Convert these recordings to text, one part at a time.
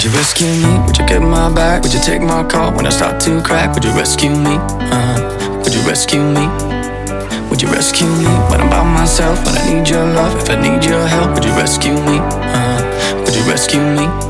Would you rescue me? Would you get my back? Would you take my call when I start to crack? Would you rescue me? Uh, would you rescue me? Would you rescue me when I'm by myself? When I need your love, if I need your help, would you rescue me? Uh, would you rescue me?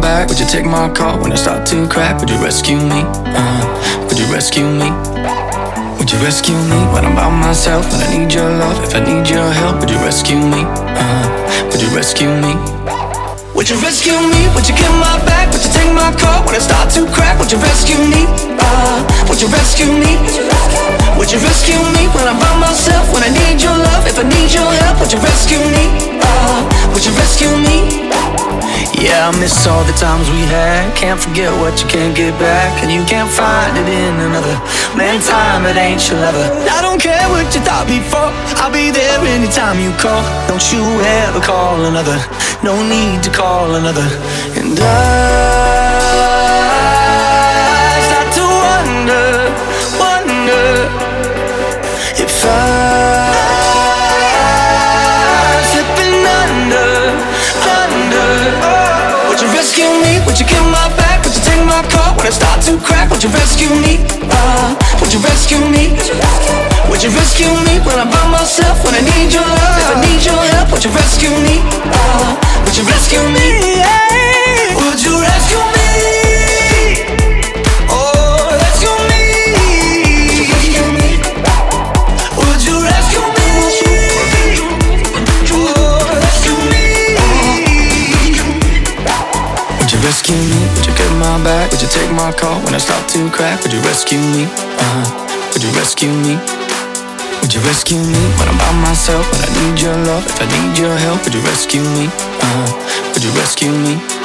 my back? Would you take my call when I start to crack? Would you rescue me? Uh, would you rescue me? Would you rescue me when I'm by myself? When I need your love, if I need your help, would you rescue me? Uh, would you rescue me? Would you rescue me? Would you get my back? Would you take my call when I start to crack? Would you rescue me? Uh, would you rescue me? Would you rescue me when I'm by myself? When I need your love, if miss all the times we had. Can't forget what you can't get back, and you can't find it in another. Man, time it ain't your lover. I don't care what you thought before. I'll be there anytime you call. Don't you ever call another. No need to call another. And I you get my back? Would you take my call when I start to crack? Would you rescue me? Uh, would you rescue me? Would you rescue me when I'm by myself? When I need your love, if I need your help, would you rescue me? Uh, would you rescue me? Would Would you get my back? Would you take my call when I start to crack? Would you rescue me? Uh, would you rescue me? Would you rescue me when I'm by myself? When I need your love, if I need your help, would you rescue me? Uh, would you rescue me?